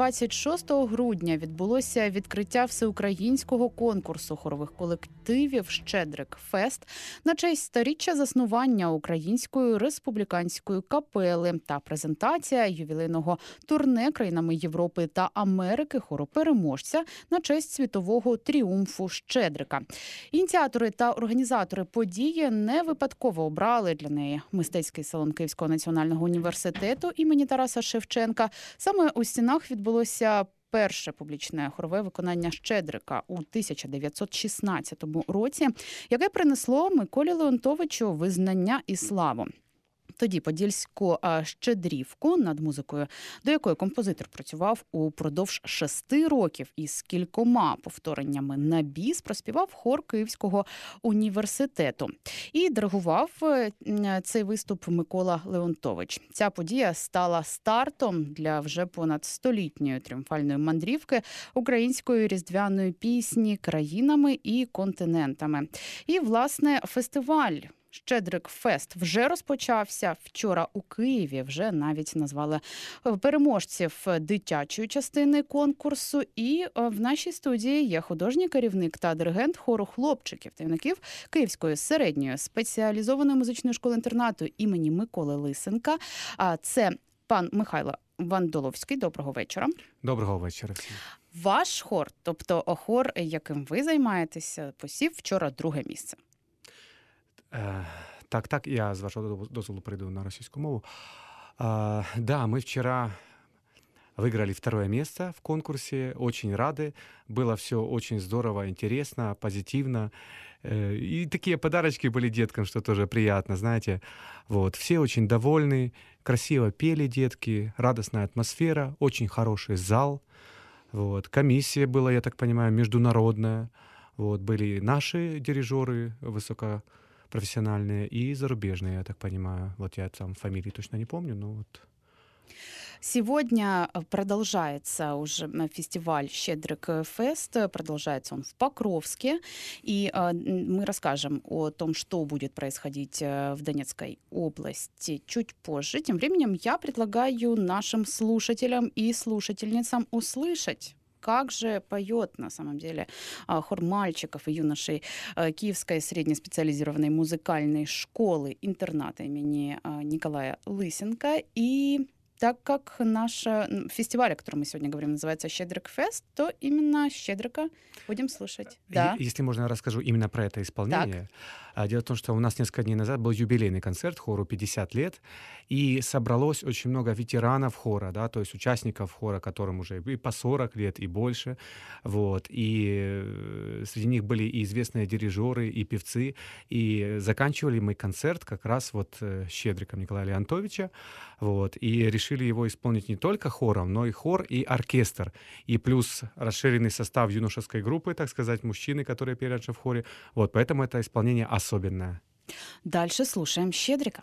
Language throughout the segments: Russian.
26 грудня відбулося відкриття всеукраїнського конкурсу хорових колективів Щедрик Фест на честь сторіччя заснування української республіканської капели та презентація ювілейного турне країнами Європи та Америки хоропереможця на честь світового тріумфу Щедрика. Ініціатори та організатори події не випадково обрали для неї мистецький салон Київського національного університету імені Тараса Шевченка. Саме у стінах відбулося. Перше публічне хорове виконання Щедрика у 1916 році, яке принесло Миколі Леонтовичу визнання і славу. Тоді подільську щедрівку над музикою, до якої композитор працював упродовж шести років із кількома повтореннями на біс, проспівав хор Київського університету і диригував е, цей виступ Микола Леонтович. Ця подія стала стартом для вже понад столітньої тріумфальної мандрівки української різдвяної пісні країнами і континентами. І власне фестиваль. Щедрик Фест вже розпочався вчора у Києві. Вже навіть назвали е, переможців дитячої частини конкурсу. І е, в нашій студії є художній керівник та диригент хору хлопчиків та юнаків Київської середньої спеціалізованої музичної школи інтернату імені Миколи Лисенка. А це пан Михайло Вандоловський. Доброго вечора. Доброго вечора. Ваш хор, тобто хор, яким ви займаєтеся, посів вчора друге місце. Э, так, так, я з вашого дозволу перейду на российскую мову. А, да, мы вчера выиграли второе место в конкурсе, очень рады. Было все очень здорово, интересно, позитивно. Э, и такие подарочки были деткам, что тоже приятно, знаете. Вот, все очень довольны, красиво пели детки, радостная атмосфера, очень хороший зал. Вот, комиссия была, я так понимаю, международная. Вот, были наши дирижеры высоко профессиональные и зарубежные, я так понимаю. Вот я там фамилии точно не помню, но вот Сегодня э, продолжается уже фестиваль «Щедрик Фест». Продолжается он в Покровске. И э, мы расскажем о том, что будет происходить э, в Донецкой области чуть позже. Тем временем я предлагаю нашим слушателям и слушательницам услышать как же поет на самом деле а, хор мальчиков и юношей а, Киевской среднеспециализированной музыкальной школы интерната имени а, Николая Лысенко. И так как наш фестиваль, о котором мы сегодня говорим, называется «Щедрик Фест», то именно «Щедрика» будем слушать. Да. Если можно, я расскажу именно про это исполнение. Так. А, дело в том, что у нас несколько дней назад был юбилейный концерт хору 50 лет, и собралось очень много ветеранов хора, да, то есть участников хора, которым уже и по 40 лет, и больше. Вот. И э, среди них были и известные дирижеры, и певцы. И заканчивали мы концерт как раз вот э, Щедриком Николая Леонтовича. Вот. И решили его исполнить не только хором, но и хор, и оркестр. И плюс расширенный состав юношеской группы, так сказать, мужчины, которые пели в хоре. Вот. Поэтому это исполнение особенное. Дальше слушаем Щедрика.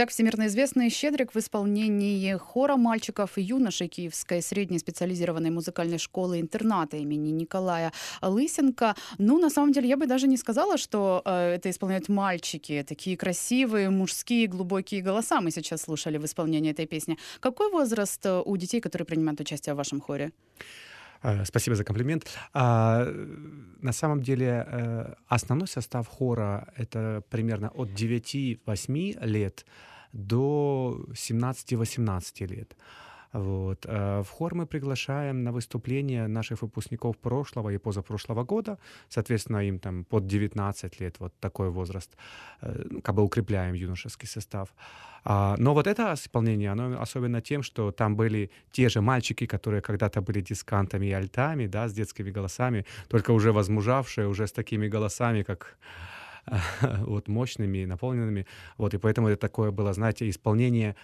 Итак, всемирно известный «Щедрик» в исполнении хора мальчиков и юношей Киевской средней специализированной музыкальной школы-интерната имени Николая Лысенко. Ну, на самом деле, я бы даже не сказала, что э, это исполняют мальчики. Такие красивые, мужские, глубокие голоса мы сейчас слушали в исполнении этой песни. Какой возраст э, у детей, которые принимают участие в вашем хоре? Э, спасибо за комплимент. А, на самом деле э, основной состав хора это примерно от 9-8 лет до 17-18 лет. Вот. Э, в хор мы приглашаем на выступления наших выпускников прошлого и позапрошлого года. Соответственно, им там под 19 лет, вот такой возраст, ну, как бы укрепляем юношеский состав. А, но вот это исполнение, оно особенно тем, что там были те же мальчики, которые когда-то были дискантами и альтами, да, с детскими голосами, только уже возмужавшие, уже с такими голосами, как вот мощными, наполненными. Вот, и поэтому это такое было, знаете, исполнение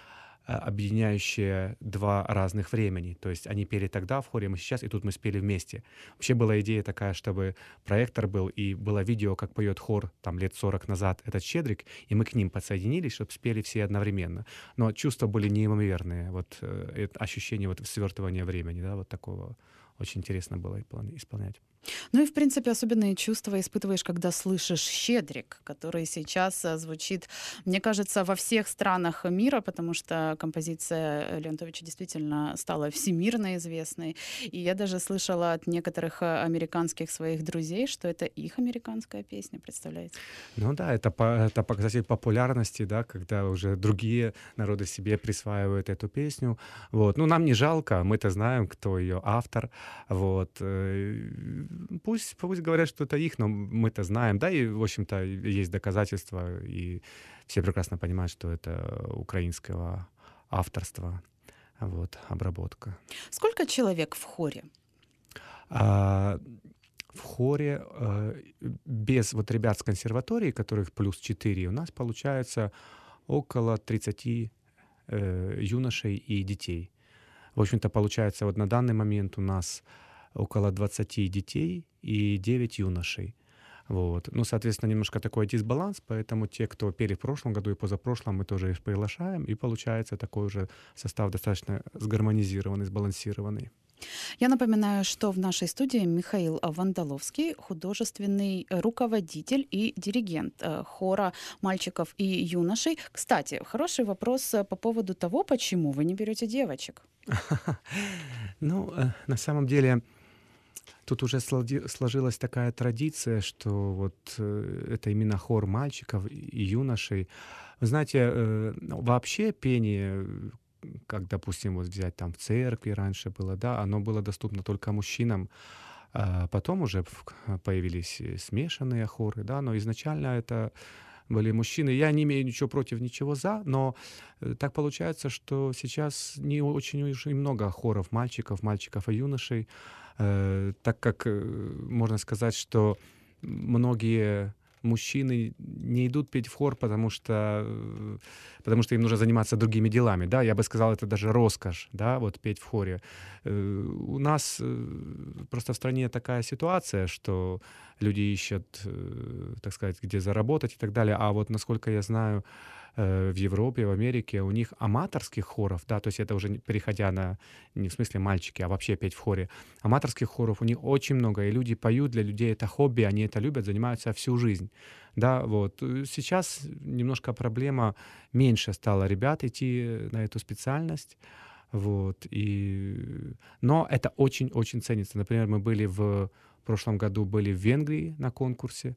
а, объединяющие два разных времени. То есть они пели тогда в хоре, мы сейчас, и тут мы спели вместе. Вообще была идея такая, чтобы проектор был, и было видео, как поет хор там лет 40 назад этот «Щедрик», и мы к ним подсоединились, чтобы спели все одновременно. Но чувства были неимоверные, вот э, ощущение вот свертывания времени, да, вот такого очень интересно было исполнять. Ну и, в принципе, особенные чувства испытываешь, когда слышишь «Щедрик», который сейчас э, звучит, мне кажется, во всех странах мира, потому что композиция Леонтовича действительно стала всемирно известной. И я даже слышала от некоторых э, американских своих друзей, что это их американская песня, представляете? Ну да, это, это показатель популярности, да, когда уже другие народы себе присваивают эту песню. Вот. Ну, нам не жалко, мы-то знаем, кто ее автор. Вот э, пусть, пусть говорят, что это их, но мы-то знаем, да, и, в общем-то, есть доказательства, и все прекрасно понимают, что это украинского авторства, вот, обработка. Сколько человек в хоре? А, в хоре а, без вот ребят с консерватории, которых плюс 4, у нас получается около 30 э, юношей и детей. В общем-то, получается, вот на данный момент у нас около 20 детей и 9 юношей. Вот. Ну, соответственно, немножко такой дисбаланс, поэтому те, кто пели в прошлом году и позапрошлом, мы тоже их приглашаем, и получается такой уже состав достаточно сгармонизированный, сбалансированный. Я напоминаю, что в нашей студии Михаил Вандаловский, художественный руководитель и диригент э, хора мальчиков и юношей. Кстати, хороший вопрос э, по поводу того, почему вы не берете девочек. Ну, э, на самом деле, тут уже сложилась такая традиция, что вот э, это именно хор мальчиков и юношей. Вы знаете, э, вообще пение, как, допустим, вот взять там в церкви раньше было, да, оно было доступно только мужчинам, а потом уже появились смешанные хоры, да, но изначально это были мужчины. Я не имею ничего против, ничего за, но э, так получается, что сейчас не очень уж и много хоров мальчиков, мальчиков и юношей, э, так как э, можно сказать, что многие мужчины не идут петь в хор, потому что, э, потому что им нужно заниматься другими делами, да, я бы сказал, это даже роскошь, да, вот петь в хоре. Э, у нас э, просто в стране такая ситуация, что люди ищут, так сказать, где заработать и так далее, а вот, насколько я знаю, в Европе, в Америке, у них аматорских хоров, да, то есть это уже переходя на, не в смысле мальчики, а вообще петь в хоре, аматорских хоров у них очень много, и люди поют, для людей это хобби, они это любят, занимаются всю жизнь, да, вот. Сейчас немножко проблема, меньше стало ребят идти на эту специальность, вот, и... Но это очень-очень ценится. Например, мы были в прошлом году были в Венгрии на конкурсе,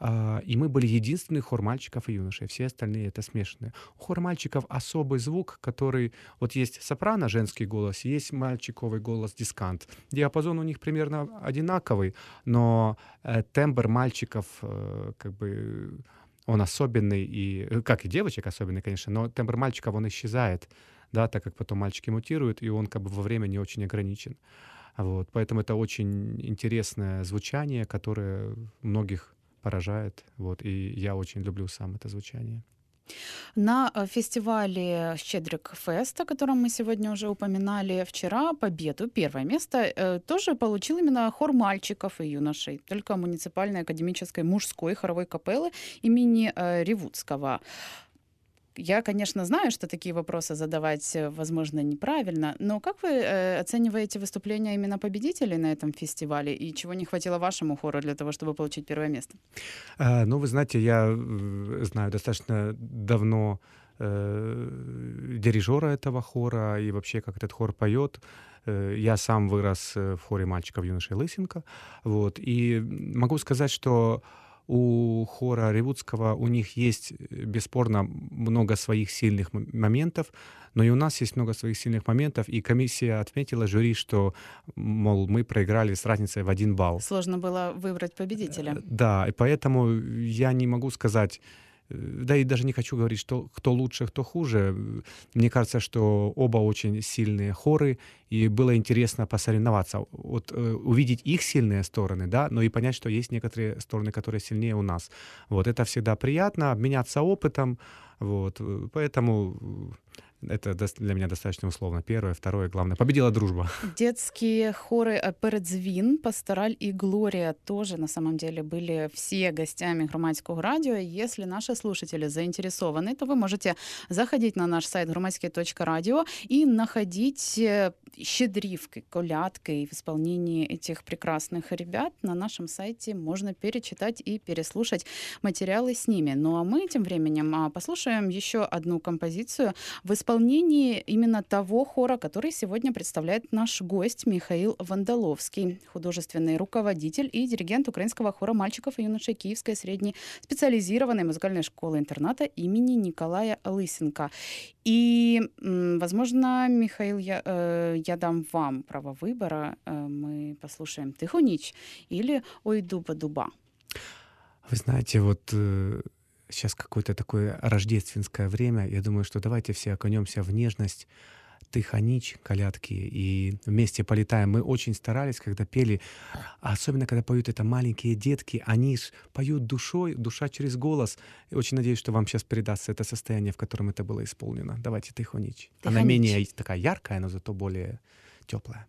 и мы были единственный хор мальчиков и юношей. Все остальные это смешанные. У хор мальчиков особый звук, который... Вот есть сопрано, женский голос, есть мальчиковый голос, дискант. Диапазон у них примерно одинаковый, но э, тембр мальчиков э, как бы он особенный, и, э, как и девочек особенный, конечно, но тембр мальчиков, он исчезает, да, так как потом мальчики мутируют, и он как бы во время не очень ограничен. Вот, поэтому это очень интересное звучание, которое многих поражает. Вот, и я очень люблю сам это звучание. На э, фестивале «Щедрик Фест», о котором мы сегодня уже упоминали вчера, победу, первое место, э, тоже получил именно хор мальчиков и юношей, только муниципальной академической мужской хоровой капеллы имени э, Ревудского. Я, конечно, знаю, что такие вопросы задавать, э, возможно, неправильно, но как вы э, оцениваете выступления именно победителей на этом фестивале и чего не хватило вашему хору для того, чтобы получить первое место? А, ну, вы знаете, я знаю достаточно давно э, дирижера этого хора и вообще, как этот хор поет. Э, я сам вырос э, в хоре мальчиков юношей Лысенко. Вот, и могу сказать, что у хора Ревудского у них есть э, бесспорно много своих сильных моментов, но и у нас есть много своих сильных моментов, и комиссия отметила жюри, что, мол, мы проиграли с разницей в один балл. Сложно было выбрать победителя. Да, и поэтому я не могу сказать, да и даже не хочу говорить, что кто лучше, кто хуже. Мне кажется, что оба очень сильные хоры, и было интересно посоревноваться, вот, э, увидеть их сильные стороны, да, но и понять, что есть некоторые стороны, которые сильнее у нас. Вот это всегда приятно, обменяться опытом, вот, э, поэтому это для меня достаточно условно. Первое, второе, главное. Победила дружба. Детские хоры «Передзвін», «Пастораль» и «Глория» тоже, на самом деле, были все гостями громадского радио. Если наши слушатели заинтересованы, то вы можете заходить на наш сайт громадские.радио и находить э, щедрівки, колядки в исполнении этих прекрасных ребят на нашем сайте можно перечитать и переслушать материалы с ними. Ну а мы тем временем а, послушаем еще одну композицию в исполнении именно того хора, который сегодня представляет наш гость Михаил Вандаловский, художественный руководитель и диригент украинского хора мальчиков и юношей Киевской средней специализированной музыкальной школы-интерната имени Николая Лысенко. И, возможно, Михаил, я, э, я дам вам право выбора. Э, мы послушаем «Тиху ніч» или «Ой, дуба-дуба». Вы знаете, вот э, сейчас какое-то такое рождественское время. Я думаю, что давайте все окунемся в нежность Тихонич, колядки, и вместе полетаем. Мы очень старались, когда пели, особенно когда поют это маленькие детки, они ж поют душой, душа через голос. И очень надеюсь, что вам сейчас передастся это состояние, в котором это было исполнено. Давайте Тихонич. Тихонич. Она менее такая яркая, но зато более теплая.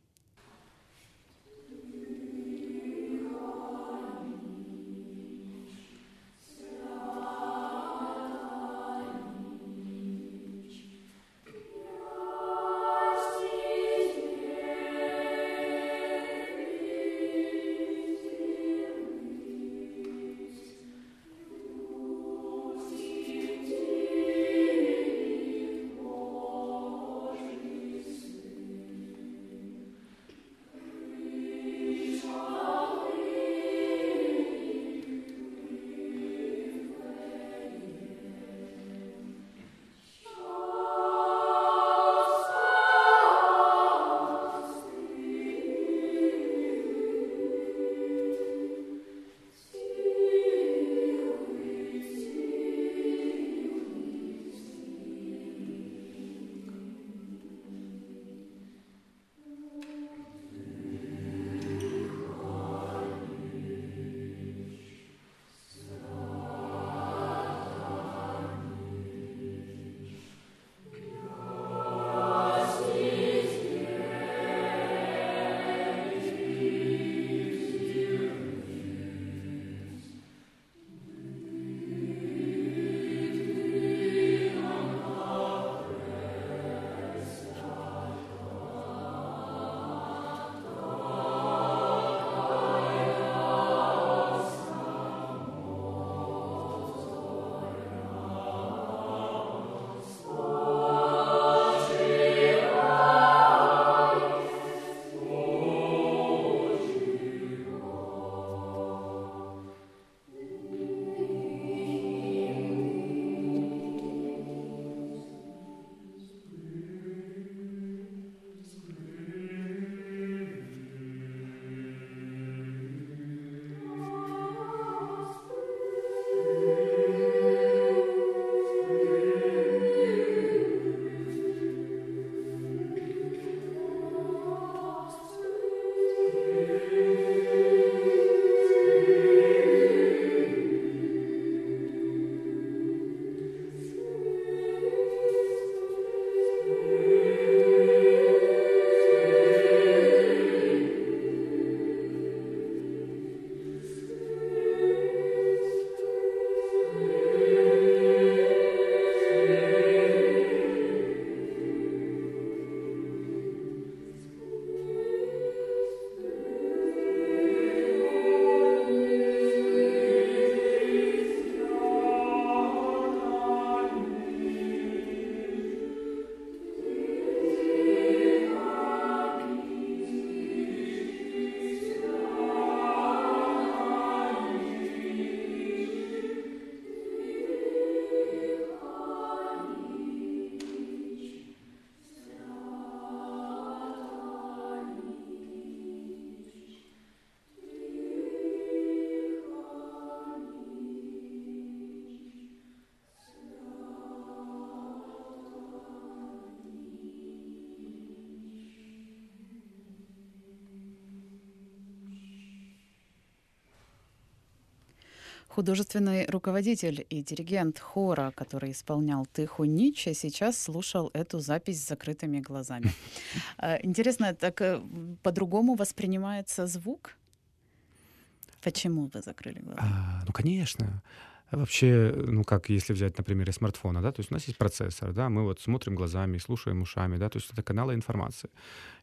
Художественный руководитель и диригент хора, который исполнял «Тиху ночь», сейчас слушал эту запись с закрытыми глазами. Э, интересно, так э, по-другому воспринимается звук? Почему вы закрыли глаза? А, ну, конечно. Вообще, ну как, если взять на примере смартфона, да, то есть у нас есть процессор, да, мы вот смотрим глазами, слушаем ушами, да, то есть это каналы информации.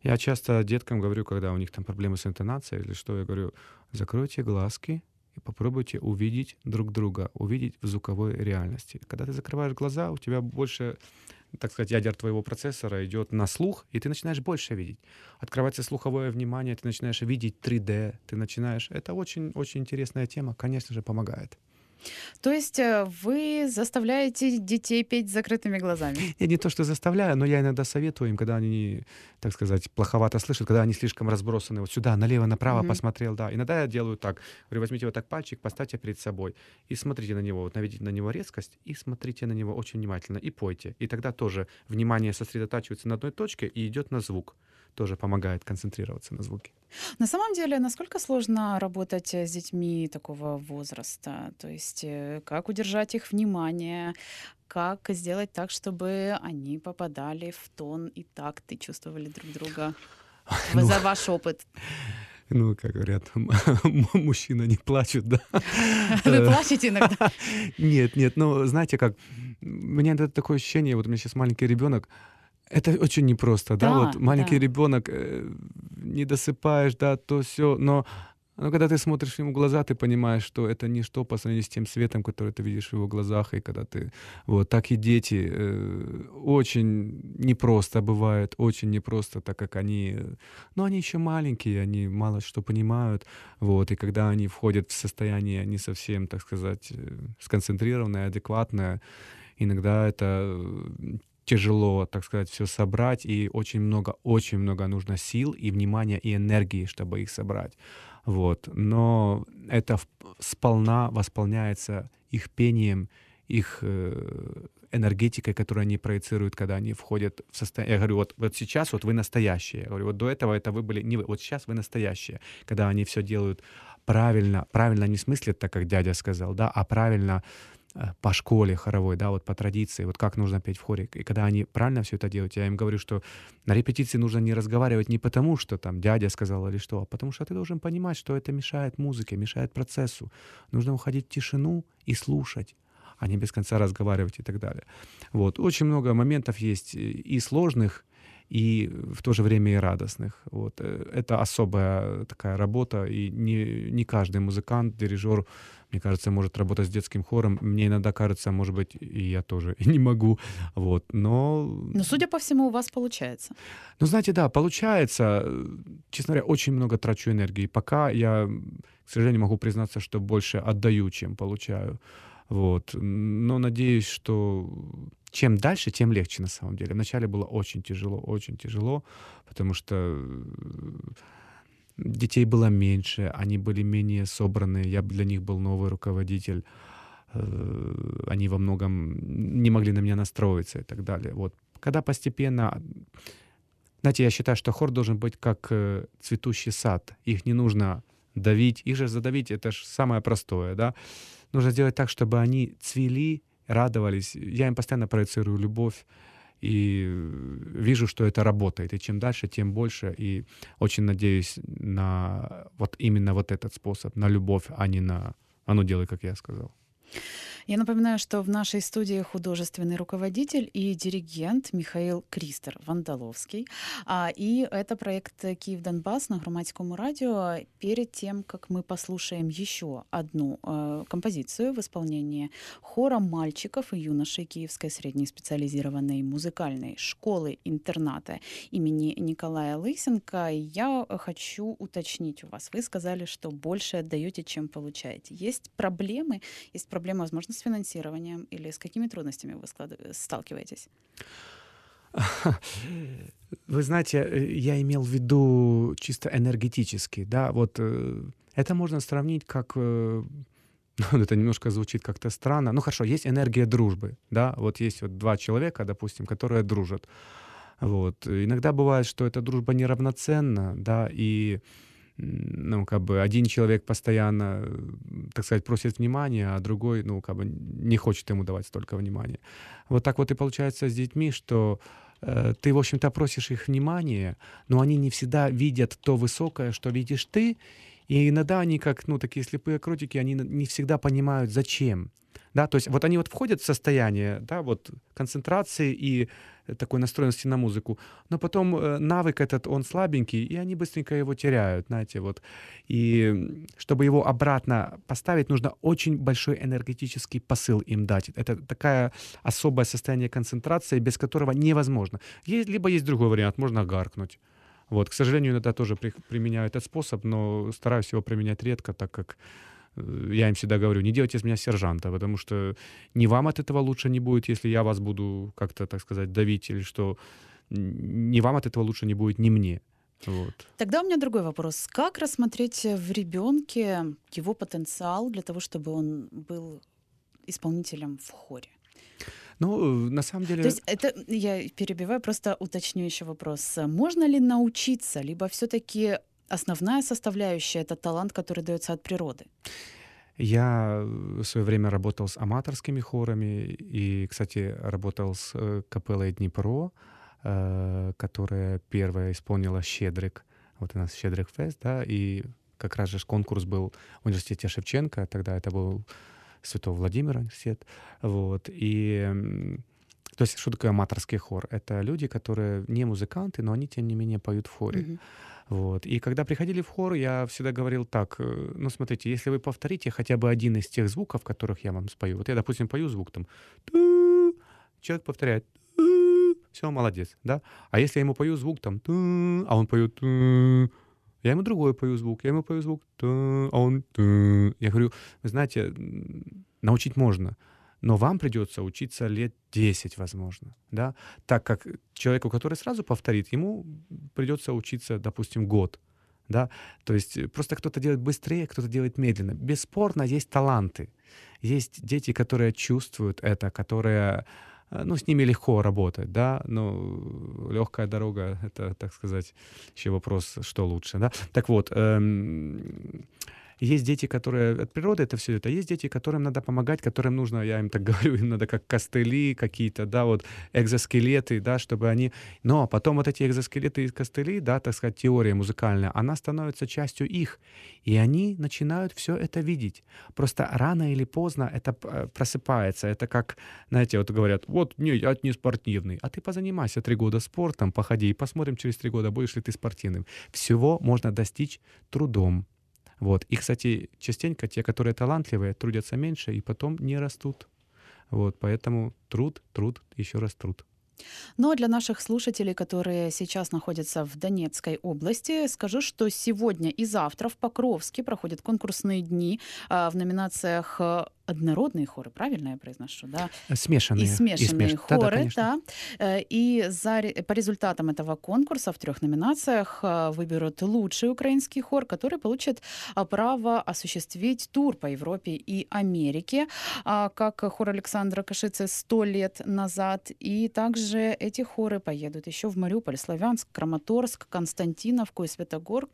Я часто деткам говорю, когда у них там проблемы с интонацией или что, я говорю, закройте глазки и попробуйте увидеть друг друга, увидеть в звуковой реальности. Когда ты закрываешь глаза, у тебя больше так сказать, ядер твоего процессора идет на слух, и ты начинаешь больше видеть. Открывается слуховое внимание, ты начинаешь видеть 3D, ты начинаешь... Это очень-очень интересная тема, конечно же, помогает. То есть э, вы заставляете детей петь с закрытыми глазами? Я не то, что заставляю, но я иногда советую им, когда они, так сказать, плоховато слышат, когда они слишком разбросаны вот сюда, налево, направо mm-hmm. посмотрел, да. Иногда я делаю так. Говорю, возьмите вот так пальчик, поставьте перед собой и смотрите на него, вот наведите на него резкость и смотрите на него очень внимательно и пойте. И тогда тоже внимание сосредотачивается на одной точке и идет на звук тоже помогает концентрироваться на звуке. На самом деле, насколько сложно работать с детьми такого возраста? То есть э, как удержать их внимание, как сделать так, чтобы они попадали в тон и такт и чувствовали друг друга? Ну, За ваш опыт. Ну, как говорят, мужчина не плачет, да? Вы плачете иногда? Нет, нет, ну, знаете как, у меня это такое ощущение, вот у меня сейчас маленький ребенок, это очень непросто, да, да вот маленький да. ребенок, э, не досыпаешь, да, то все, но но когда ты смотришь ему в глаза, ты понимаешь, что это ничто по сравнению с тем светом, который ты видишь в его глазах, и когда ты... Вот так и дети э, очень непросто бывает, очень непросто, так как они... Ну, они еще маленькие, они мало что понимают, вот, и когда они входят в состояние не совсем, так сказать, э, сконцентрированное, адекватное, иногда это тяжело, так сказать, все собрать, и очень много, очень много нужно сил и внимания и энергии, чтобы их собрать. Вот. Но это сполна восполняется их пением, их э, энергетикой, которую они проецируют, когда они входят в состояние. Я говорю, вот, вот сейчас вот вы настоящие. Я говорю, вот до этого это вы были не вы. Вот сейчас вы настоящие. Когда они все делают правильно, правильно не в смысле, так как дядя сказал, да, а правильно по школе хоровой, да, вот по традиции, вот как нужно петь в хоре. И когда они правильно все это делают, я им говорю, что на репетиции нужно не разговаривать не потому, что там дядя сказал или что, а потому что ты должен понимать, что это мешает музыке, мешает процессу. Нужно уходить в тишину и слушать а не без конца разговаривать и так далее. Вот. Очень много моментов есть и сложных, и в то же время и радостных. Вот. Э, это особая такая работа, и не, не каждый музыкант, дирижер, мне кажется, может работать с детским хором. Мне иногда кажется, может быть, и я тоже не могу. Вот. Но... Но, судя по всему, у вас получается. Ну, знаете, да, получается. Честно говоря, очень много трачу энергии. Пока я, к сожалению, могу признаться, что больше отдаю, чем получаю. Вот. Но надеюсь, что чем дальше, тем легче на самом деле. Вначале было очень тяжело, очень тяжело, потому что э, детей было меньше, они были менее собранные, я для них был новый руководитель, э, они во многом не могли на меня настроиться и так далее. Вот. Когда постепенно... Знаете, я считаю, что хор должен быть как э, цветущий сад. Их не нужно давить. Их же задавить — это же самое простое, да? Нужно сделать так, чтобы они цвели, радовались. Я им постоянно проецирую любовь и вижу, что это работает. И чем дальше, тем больше. И очень надеюсь на вот именно вот этот способ, на любовь, а не на «а ну делай, как я сказал». Я напоминаю, что в нашей студии художественный руководитель и диригент Михаил Кристер Вандаловский. А, и это проект «Киев Донбасс» на Громадском радио. Перед тем, как мы послушаем еще одну э, композицию в исполнении хора мальчиков и юношей Киевской средней специализированной музыкальной школы-интерната имени Николая Лысенко, я хочу уточнить у вас. Вы сказали, что больше отдаете, чем получаете. Есть проблемы, есть проблемы, возможно, с финансированием или с какими трудностями вы сталкиваетесь? Вы знаете, э, я имел в виду чисто энергетически, да, вот э, это можно сравнить как э, ну, это немножко звучит как-то странно. Ну хорошо, есть энергия дружбы, да, вот есть вот два человека, допустим, которые дружат. Вот. Иногда бывает, что эта дружба неравноценна, да, и ну, как бы один человек постоянно, так сказать, просит внимания, а другой, ну, как бы не хочет ему давать столько внимания. Вот так вот и получается с детьми, что э, ты, в общем-то, просишь их внимания, но они не всегда видят то высокое, что видишь ты, и иногда они, как, ну, такие слепые кротики, они не всегда понимают, зачем. Да, то есть вот они вот входят в состояние, да, вот концентрации и такой настроенности на музыку, но потом э, навык этот, он слабенький, и они быстренько его теряют, знаете, вот. И чтобы его обратно поставить, нужно очень большой энергетический посыл им дать. Это такая особое состояние концентрации, без которого невозможно. Есть, либо есть другой вариант, можно гаркнуть. Вот, к сожалению, иногда тоже при, применяю этот способ, но стараюсь его применять редко, так как э, я им всегда говорю, не делайте из меня сержанта, потому что ни вам от этого лучше не будет, если я вас буду как-то, так сказать, давить, или что ни вам от этого лучше не будет, ни мне. Вот. Тогда у меня другой вопрос. Как рассмотреть в ребенке его потенциал для того, чтобы он был исполнителем в хоре? Ну, на самом деле... То есть это, я перебиваю, просто уточню еще вопрос. Можно ли научиться, либо все-таки основная составляющая — это талант, который дается от природы? Я в свое время работал с аматорскими хорами и, кстати, работал с э, капеллой Днепро, э, которая первая исполнила «Щедрик». Вот у нас «Щедрик фест», да, и как раз же конкурс был в университете Шевченко, тогда это был Святого Владимира университет. Вот. И то есть что такое аматорский хор? Это люди, которые не музыканты, но они, тем не менее, поют в хоре. Mm-hmm. Вот. И когда приходили в хор, я всегда говорил так, э, ну, смотрите, если вы повторите хотя бы один из тех звуков, которых я вам спою, вот я, допустим, пою звук там, человек повторяет, все, молодец, да? А если я ему пою звук там, а он поет, я ему другой пою звук, я ему пою звук, а он... Я говорю, вы знаете, научить можно, но вам придется учиться лет 10, возможно, да, так как человеку, который сразу повторит, ему придется учиться, допустим, год, да, то есть просто кто-то делает быстрее, кто-то делает медленно. Бесспорно, есть таланты, есть дети, которые чувствуют это, которые Э, ну, с ними легко работать, да, но легкая дорога — это, так сказать, еще вопрос, что лучше, да. Так вот, эм, есть дети, которые от природы это все это, есть дети, которым надо помогать, которым нужно, я им так говорю, им надо как костыли какие-то, да, вот экзоскелеты, да, чтобы они... Но потом вот эти экзоскелеты и костыли, да, так сказать, теория музыкальная, она становится частью их, и они начинают все это видеть. Просто рано или поздно это э, просыпается. Это как, знаете, вот говорят, вот, не, я не спортивный, а ты позанимайся три года спортом, походи и посмотрим через три года, будешь ли ты спортивным. Всего можно достичь трудом, вот. И, кстати, частенько те, которые талантливые, трудятся меньше и потом не растут. Вот. Поэтому труд, труд, еще раз труд. Но для наших слушателей, которые сейчас находятся в Донецкой области, скажу, что сегодня и завтра в Покровске проходят конкурсные дни а, в номинациях однородные хоры, правильно я произношу, да? Смешанные. И смешанные и смеш... хоры, да, да. Э, и за, по результатам этого конкурса в трех номинациях э, выберут лучший украинский хор, который получит э, право осуществить тур по Европе и Америке, как хор Александра Кашицы сто лет назад. И также эти хоры поедут еще в Мариуполь, Славянск, Краматорск, Константиновку и Светогор...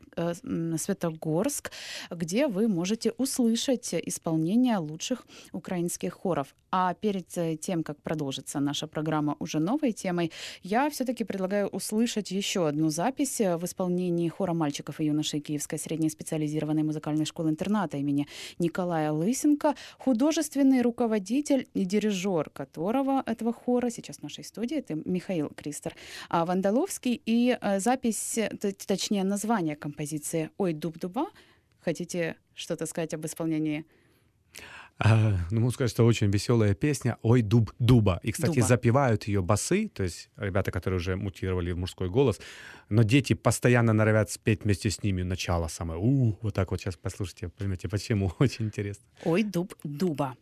Светогорск, где вы можете услышать исполнение лучших украинских хоров. А перед э, тем, как продолжится наша программа уже новой темой, я все-таки предлагаю услышать еще одну запись э, в исполнении хора мальчиков и юношей Киевской средней специализированной музыкальной школы-интерната имени Николая Лысенко, художественный руководитель и дирижер которого этого хора сейчас в нашей студии, это Михаил Кристер Вандаловский, и э, запись, точнее название композиции «Ой, дуб-дуба». Хотите что-то сказать об исполнении а, ну, могу сказать, что очень веселая песня «Ой, дуб, дуба». И, кстати, дуба. запевают ее басы, то есть ребята, которые уже мутировали в мужской голос, но дети постоянно норовят спеть вместе с ними начало самое. У, вот так вот сейчас послушайте, поймете, почему. Очень интересно. «Ой, дуб, дуба».